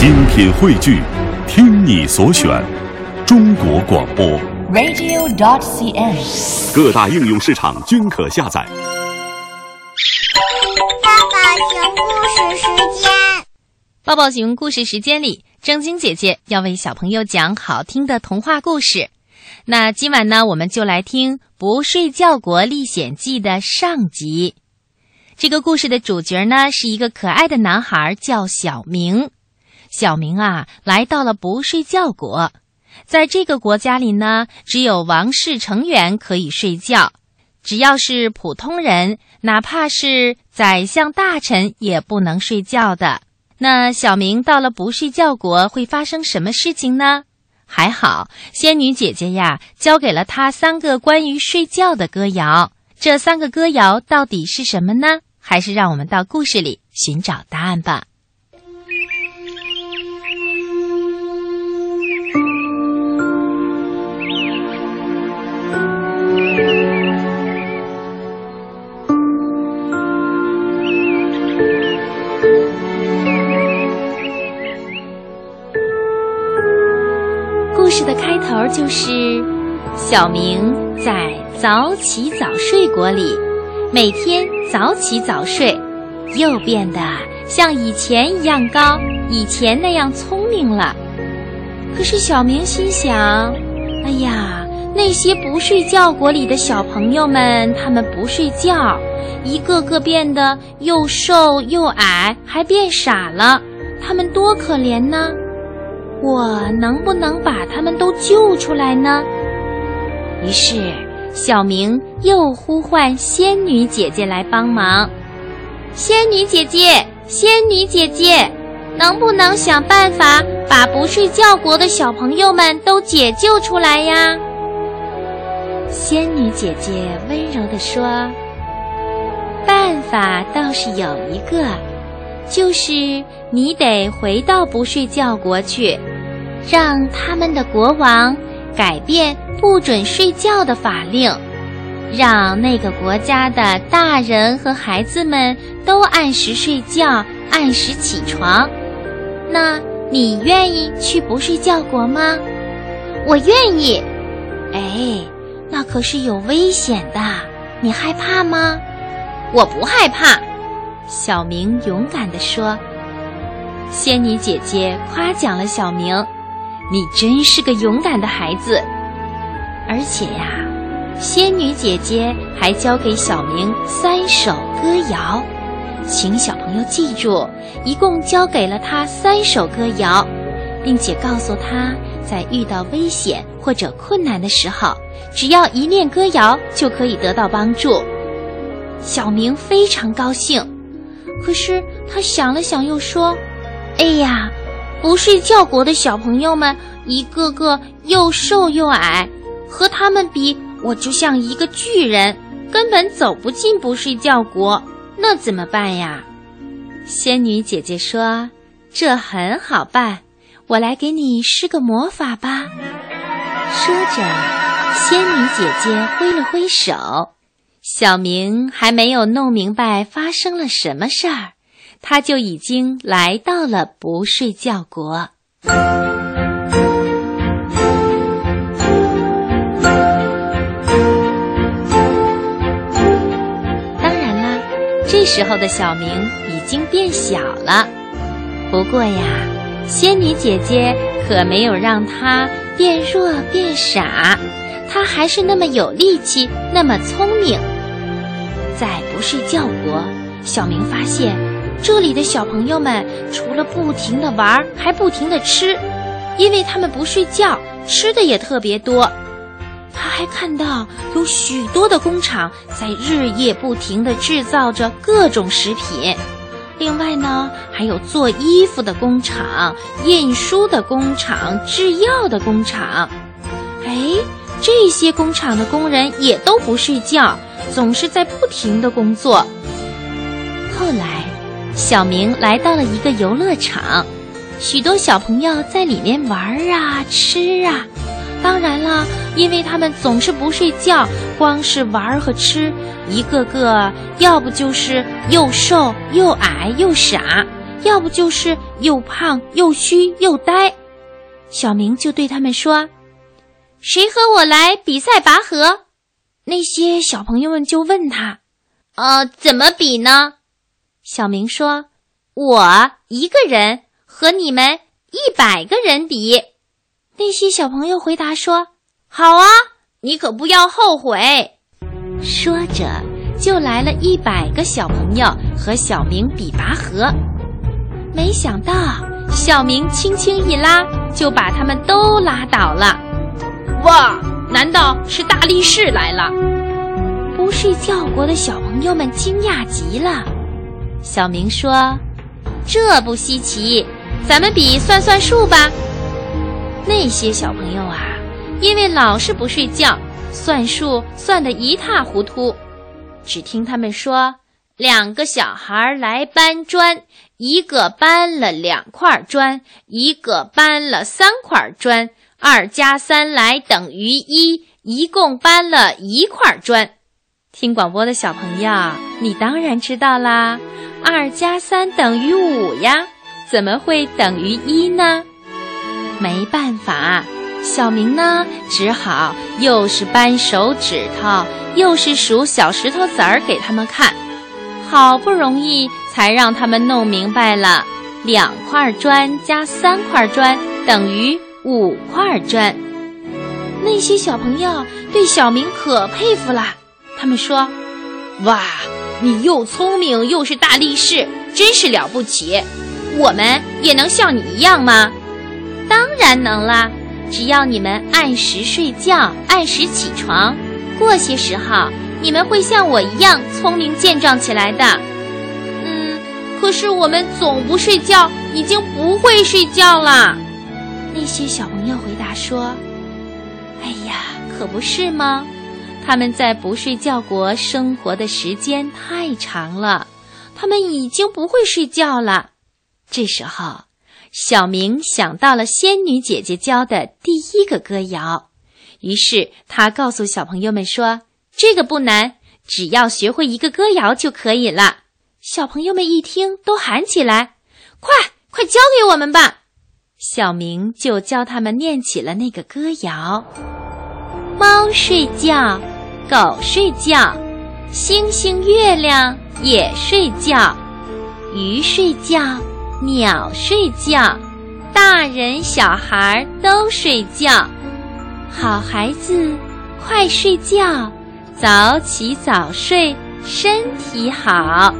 精品汇聚，听你所选，中国广播。radio dot cn，。各大应用市场均可下载。爸爸熊故事时间。抱抱熊故事时间里，正晶姐姐要为小朋友讲好听的童话故事。那今晚呢，我们就来听《不睡觉国历险记》的上集。这个故事的主角呢，是一个可爱的男孩，叫小明。小明啊，来到了不睡觉国，在这个国家里呢，只有王室成员可以睡觉，只要是普通人，哪怕是宰相大臣，也不能睡觉的。那小明到了不睡觉国会发生什么事情呢？还好，仙女姐姐呀，教给了他三个关于睡觉的歌谣。这三个歌谣到底是什么呢？还是让我们到故事里寻找答案吧。是小明在早起早睡国里，每天早起早睡，又变得像以前一样高，以前那样聪明了。可是小明心想：“哎呀，那些不睡觉国里的小朋友们，他们不睡觉，一个个变得又瘦又矮，还变傻了，他们多可怜呢！我能不能把他们都救出来呢？”于是，小明又呼唤仙女姐姐来帮忙。仙女姐姐，仙女姐姐，能不能想办法把不睡觉国的小朋友们都解救出来呀？仙女姐姐温柔地说：“办法倒是有一个，就是你得回到不睡觉国去，让他们的国王。”改变不准睡觉的法令，让那个国家的大人和孩子们都按时睡觉、按时起床。那你愿意去不睡觉国吗？我愿意。哎，那可是有危险的，你害怕吗？我不害怕。小明勇敢地说。仙女姐姐夸奖了小明。你真是个勇敢的孩子，而且呀，仙女姐姐还教给小明三首歌谣，请小朋友记住，一共教给了他三首歌谣，并且告诉他在遇到危险或者困难的时候，只要一念歌谣就可以得到帮助。小明非常高兴，可是他想了想，又说：“哎呀！”不睡觉国的小朋友们一个个又瘦又矮，和他们比，我就像一个巨人，根本走不进不睡觉国。那怎么办呀？仙女姐姐说：“这很好办，我来给你施个魔法吧。”说着，仙女姐姐挥了挥手。小明还没有弄明白发生了什么事儿。他就已经来到了不睡觉国。当然啦，这时候的小明已经变小了。不过呀，仙女姐姐可没有让他变弱变傻，他还是那么有力气，那么聪明。在不睡觉国，小明发现。这里的小朋友们除了不停的玩，还不停的吃，因为他们不睡觉，吃的也特别多。他还看到有许多的工厂在日夜不停的制造着各种食品，另外呢，还有做衣服的工厂、印书的工厂、制药的工厂。哎，这些工厂的工人也都不睡觉，总是在不停的工作。后来。小明来到了一个游乐场，许多小朋友在里面玩啊、吃啊。当然了，因为他们总是不睡觉，光是玩和吃，一个个要不就是又瘦又矮又傻，要不就是又胖又虚又呆。小明就对他们说：“谁和我来比赛拔河？”那些小朋友们就问他：“呃，怎么比呢？”小明说：“我一个人和你们一百个人比。”那些小朋友回答说：“好啊，你可不要后悔。”说着，就来了一百个小朋友和小明比拔河。没想到，小明轻轻一拉，就把他们都拉倒了。哇！难道是大力士来了？不睡觉国的小朋友们惊讶极了。小明说：“这不稀奇，咱们比算算数吧。”那些小朋友啊，因为老是不睡觉。算数算得一塌糊涂，只听他们说：两个小孩来搬砖，一个搬了两块砖，一个搬了三块砖，二加三来等于一，一共搬了一块砖。听广播的小朋友，你当然知道啦，二加三等于五呀，怎么会等于一呢？没办法。小明呢，只好又是扳手指头，又是数小石头子儿给他们看，好不容易才让他们弄明白了：两块砖加三块砖等于五块砖。那些小朋友对小明可佩服了，他们说：“哇，你又聪明又是大力士，真是了不起！我们也能像你一样吗？”当然能啦。只要你们按时睡觉，按时起床，过些时候你们会像我一样聪明健壮起来的。嗯，可是我们总不睡觉，已经不会睡觉了。那些小朋友回答说：“哎呀，可不是吗？他们在不睡觉国生活的时间太长了，他们已经不会睡觉了。”这时候。小明想到了仙女姐姐教的第一个歌谣，于是他告诉小朋友们说：“这个不难，只要学会一个歌谣就可以了。”小朋友们一听，都喊起来：“快快教给我们吧！”小明就教他们念起了那个歌谣：“猫睡觉，狗睡觉，星星月亮也睡觉，鱼睡觉。”鸟睡觉，大人小孩都睡觉。好孩子，快睡觉，早起早睡，身体好。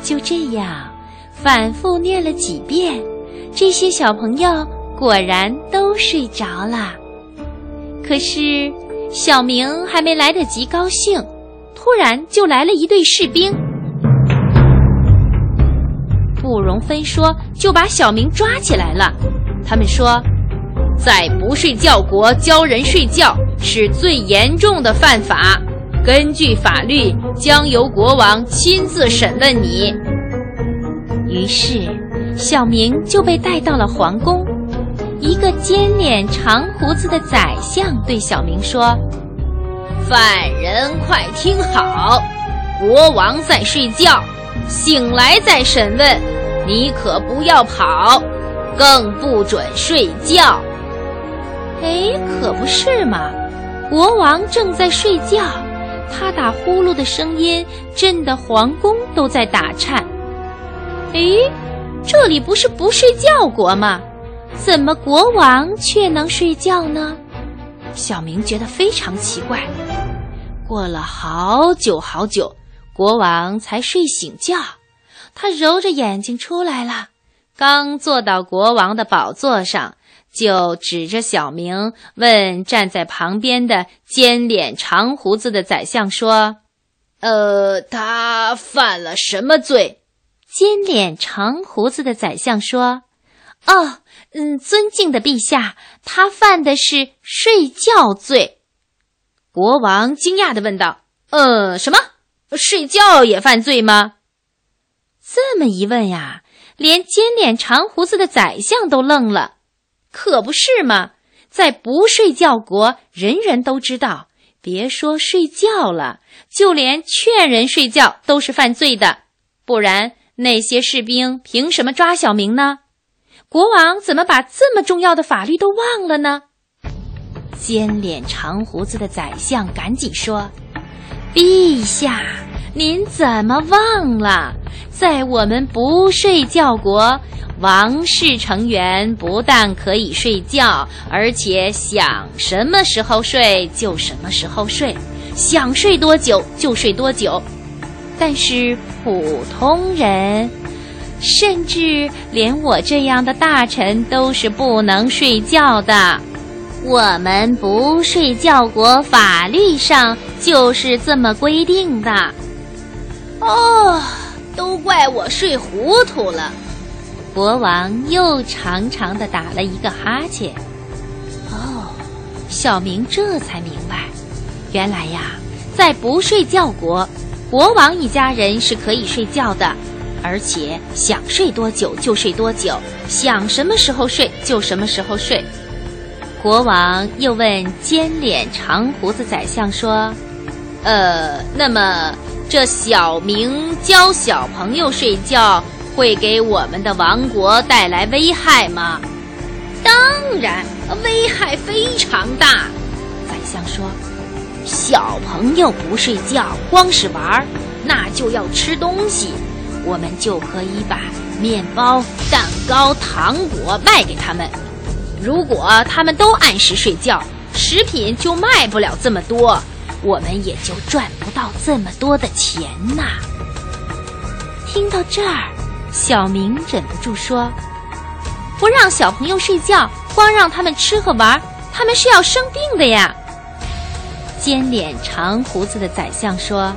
就这样，反复念了几遍，这些小朋友果然都睡着了。可是，小明还没来得及高兴，突然就来了一队士兵。不容分说，就把小明抓起来了。他们说，在不睡觉国教人睡觉是最严重的犯法，根据法律将由国王亲自审问你。于是，小明就被带到了皇宫。一个尖脸长胡子的宰相对小明说：“犯人快听好，国王在睡觉，醒来再审问。”你可不要跑，更不准睡觉。哎，可不是嘛！国王正在睡觉，他打呼噜的声音震得皇宫都在打颤。哎，这里不是不睡觉国吗？怎么国王却能睡觉呢？小明觉得非常奇怪。过了好久好久，国王才睡醒觉。他揉着眼睛出来了，刚坐到国王的宝座上，就指着小明问站在旁边的尖脸长胡子的宰相说：“呃，他犯了什么罪？”尖脸长胡子的宰相说：“哦，嗯，尊敬的陛下，他犯的是睡觉罪。”国王惊讶地问道：“呃，什么？睡觉也犯罪吗？”这么一问呀，连尖脸长胡子的宰相都愣了。可不是嘛，在不睡觉国，人人都知道，别说睡觉了，就连劝人睡觉都是犯罪的。不然那些士兵凭什么抓小明呢？国王怎么把这么重要的法律都忘了呢？尖脸长胡子的宰相赶紧说：“陛下，您怎么忘了，在我们不睡觉国，王室成员不但可以睡觉，而且想什么时候睡就什么时候睡，想睡多久就睡多久。但是普通人，甚至连我这样的大臣都是不能睡觉的。”我们不睡觉国法律上就是这么规定的。哦，都怪我睡糊涂了。国王又长长的打了一个哈欠。哦，小明这才明白，原来呀，在不睡觉国，国王一家人是可以睡觉的，而且想睡多久就睡多久，想什么时候睡就什么时候睡。国王又问尖脸长胡子宰相说：“呃，那么这小明教小朋友睡觉，会给我们的王国带来危害吗？”“当然，危害非常大。”宰相说：“小朋友不睡觉，光是玩儿，那就要吃东西，我们就可以把面包、蛋糕、糖果卖给他们。”如果他们都按时睡觉，食品就卖不了这么多，我们也就赚不到这么多的钱呐。听到这儿，小明忍不住说：“不让小朋友睡觉，光让他们吃和玩，他们是要生病的呀。”尖脸长胡子的宰相说：“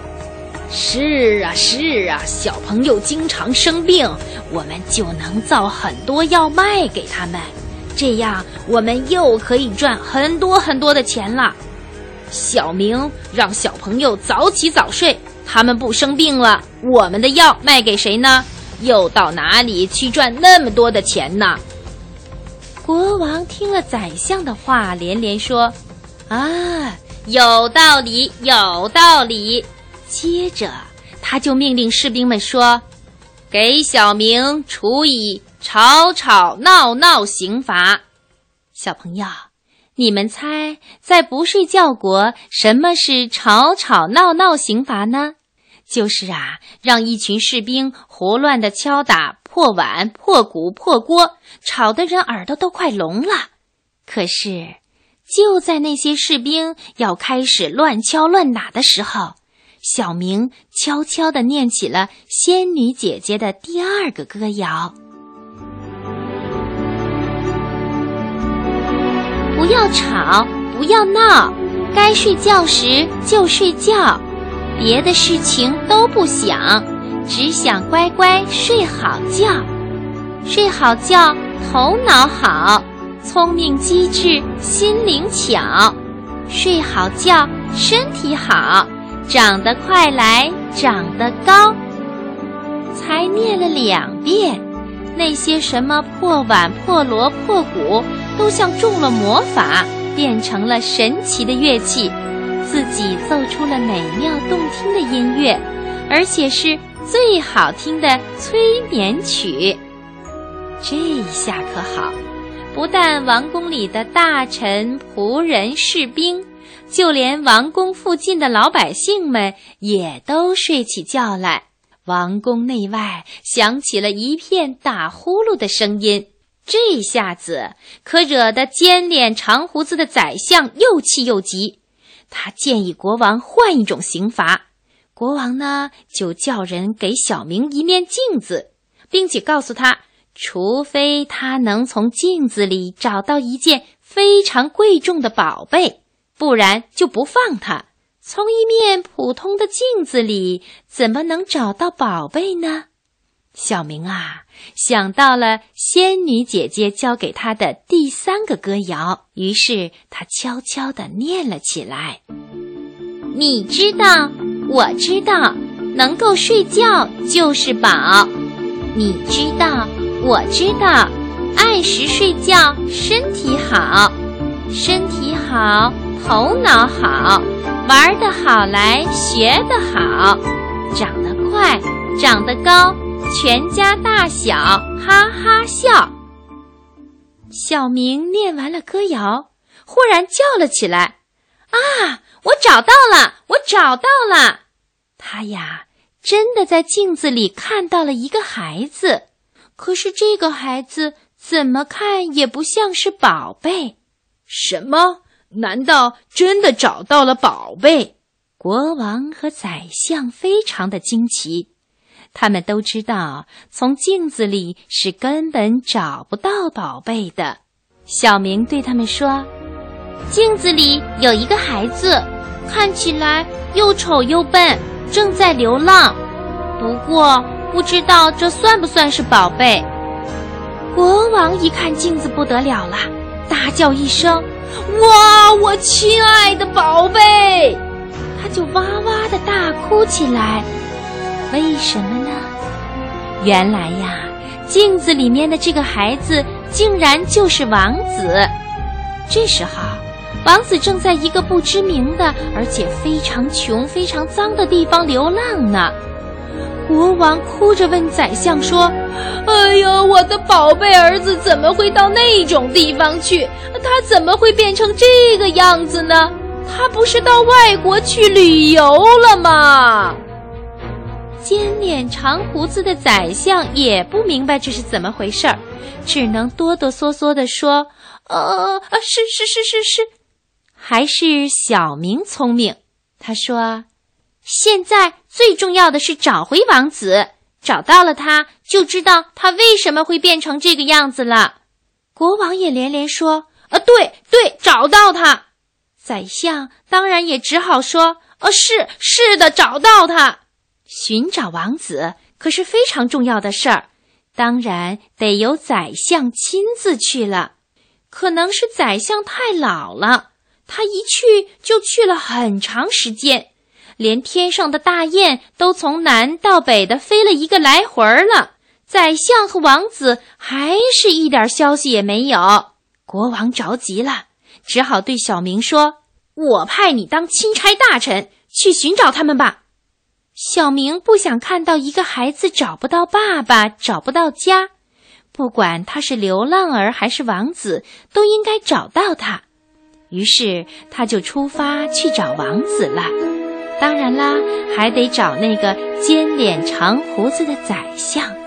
是啊，是啊，小朋友经常生病，我们就能造很多药卖给他们。”这样，我们又可以赚很多很多的钱了。小明让小朋友早起早睡，他们不生病了，我们的药卖给谁呢？又到哪里去赚那么多的钱呢？国王听了宰相的话，连连说：“啊，有道理，有道理。”接着，他就命令士兵们说：“给小明处以。”吵吵闹闹刑罚，小朋友，你们猜，在不睡觉国，什么是吵吵闹闹刑罚呢？就是啊，让一群士兵胡乱的敲打破碗、破鼓、破锅，吵得人耳朵都快聋了。可是，就在那些士兵要开始乱敲乱打的时候，小明悄悄地念起了仙女姐姐的第二个歌谣。不要吵，不要闹，该睡觉时就睡觉，别的事情都不想，只想乖乖睡好觉。睡好觉，头脑好，聪明机智，心灵巧。睡好觉，身体好，长得快来长得高。才念了两遍，那些什么破碗、破锣、破鼓。都像中了魔法，变成了神奇的乐器，自己奏出了美妙动听的音乐，而且是最好听的催眠曲。这一下可好，不但王宫里的大臣、仆人、士兵，就连王宫附近的老百姓们也都睡起觉来。王宫内外响起了一片打呼噜的声音。这下子可惹得尖脸长胡子的宰相又气又急，他建议国王换一种刑罚。国王呢，就叫人给小明一面镜子，并且告诉他，除非他能从镜子里找到一件非常贵重的宝贝，不然就不放他。从一面普通的镜子里怎么能找到宝贝呢？小明啊，想到了仙女姐姐教给他的第三个歌谣，于是他悄悄地念了起来：“你知道，我知道，能够睡觉就是宝。你知道，我知道，按时睡觉身体好，身体好，头脑好，玩得好来学得好，长得快，长得高。”全家大小哈哈笑。小明念完了歌谣，忽然叫了起来：“啊，我找到了！我找到了！”他呀，真的在镜子里看到了一个孩子，可是这个孩子怎么看也不像是宝贝。什么？难道真的找到了宝贝？国王和宰相非常的惊奇。他们都知道，从镜子里是根本找不到宝贝的。小明对他们说：“镜子里有一个孩子，看起来又丑又笨，正在流浪。不过，不知道这算不算是宝贝。”国王一看镜子，不得了了，大叫一声：“哇！我亲爱的宝贝！”他就哇哇的大哭起来。为什么呢？原来呀，镜子里面的这个孩子竟然就是王子。这时候，王子正在一个不知名的而且非常穷、非常脏的地方流浪呢。国王哭着问宰相说：“哎呦，我的宝贝儿子怎么会到那种地方去？他怎么会变成这个样子呢？他不是到外国去旅游了吗？”尖脸长胡子的宰相也不明白这是怎么回事儿，只能哆哆嗦嗦地说：“呃，是是是是是，还是小明聪明。”他说：“现在最重要的是找回王子，找到了他，就知道他为什么会变成这个样子了。”国王也连连说：“啊，对对，找到他。”宰相当然也只好说：“呃，是是的，找到他。”寻找王子可是非常重要的事儿，当然得由宰相亲自去了。可能是宰相太老了，他一去就去了很长时间，连天上的大雁都从南到北的飞了一个来回儿了。宰相和王子还是一点消息也没有。国王着急了，只好对小明说：“我派你当钦差大臣，去寻找他们吧。”小明不想看到一个孩子找不到爸爸，找不到家。不管他是流浪儿还是王子，都应该找到他。于是他就出发去找王子了。当然啦，还得找那个尖脸长胡子的宰相。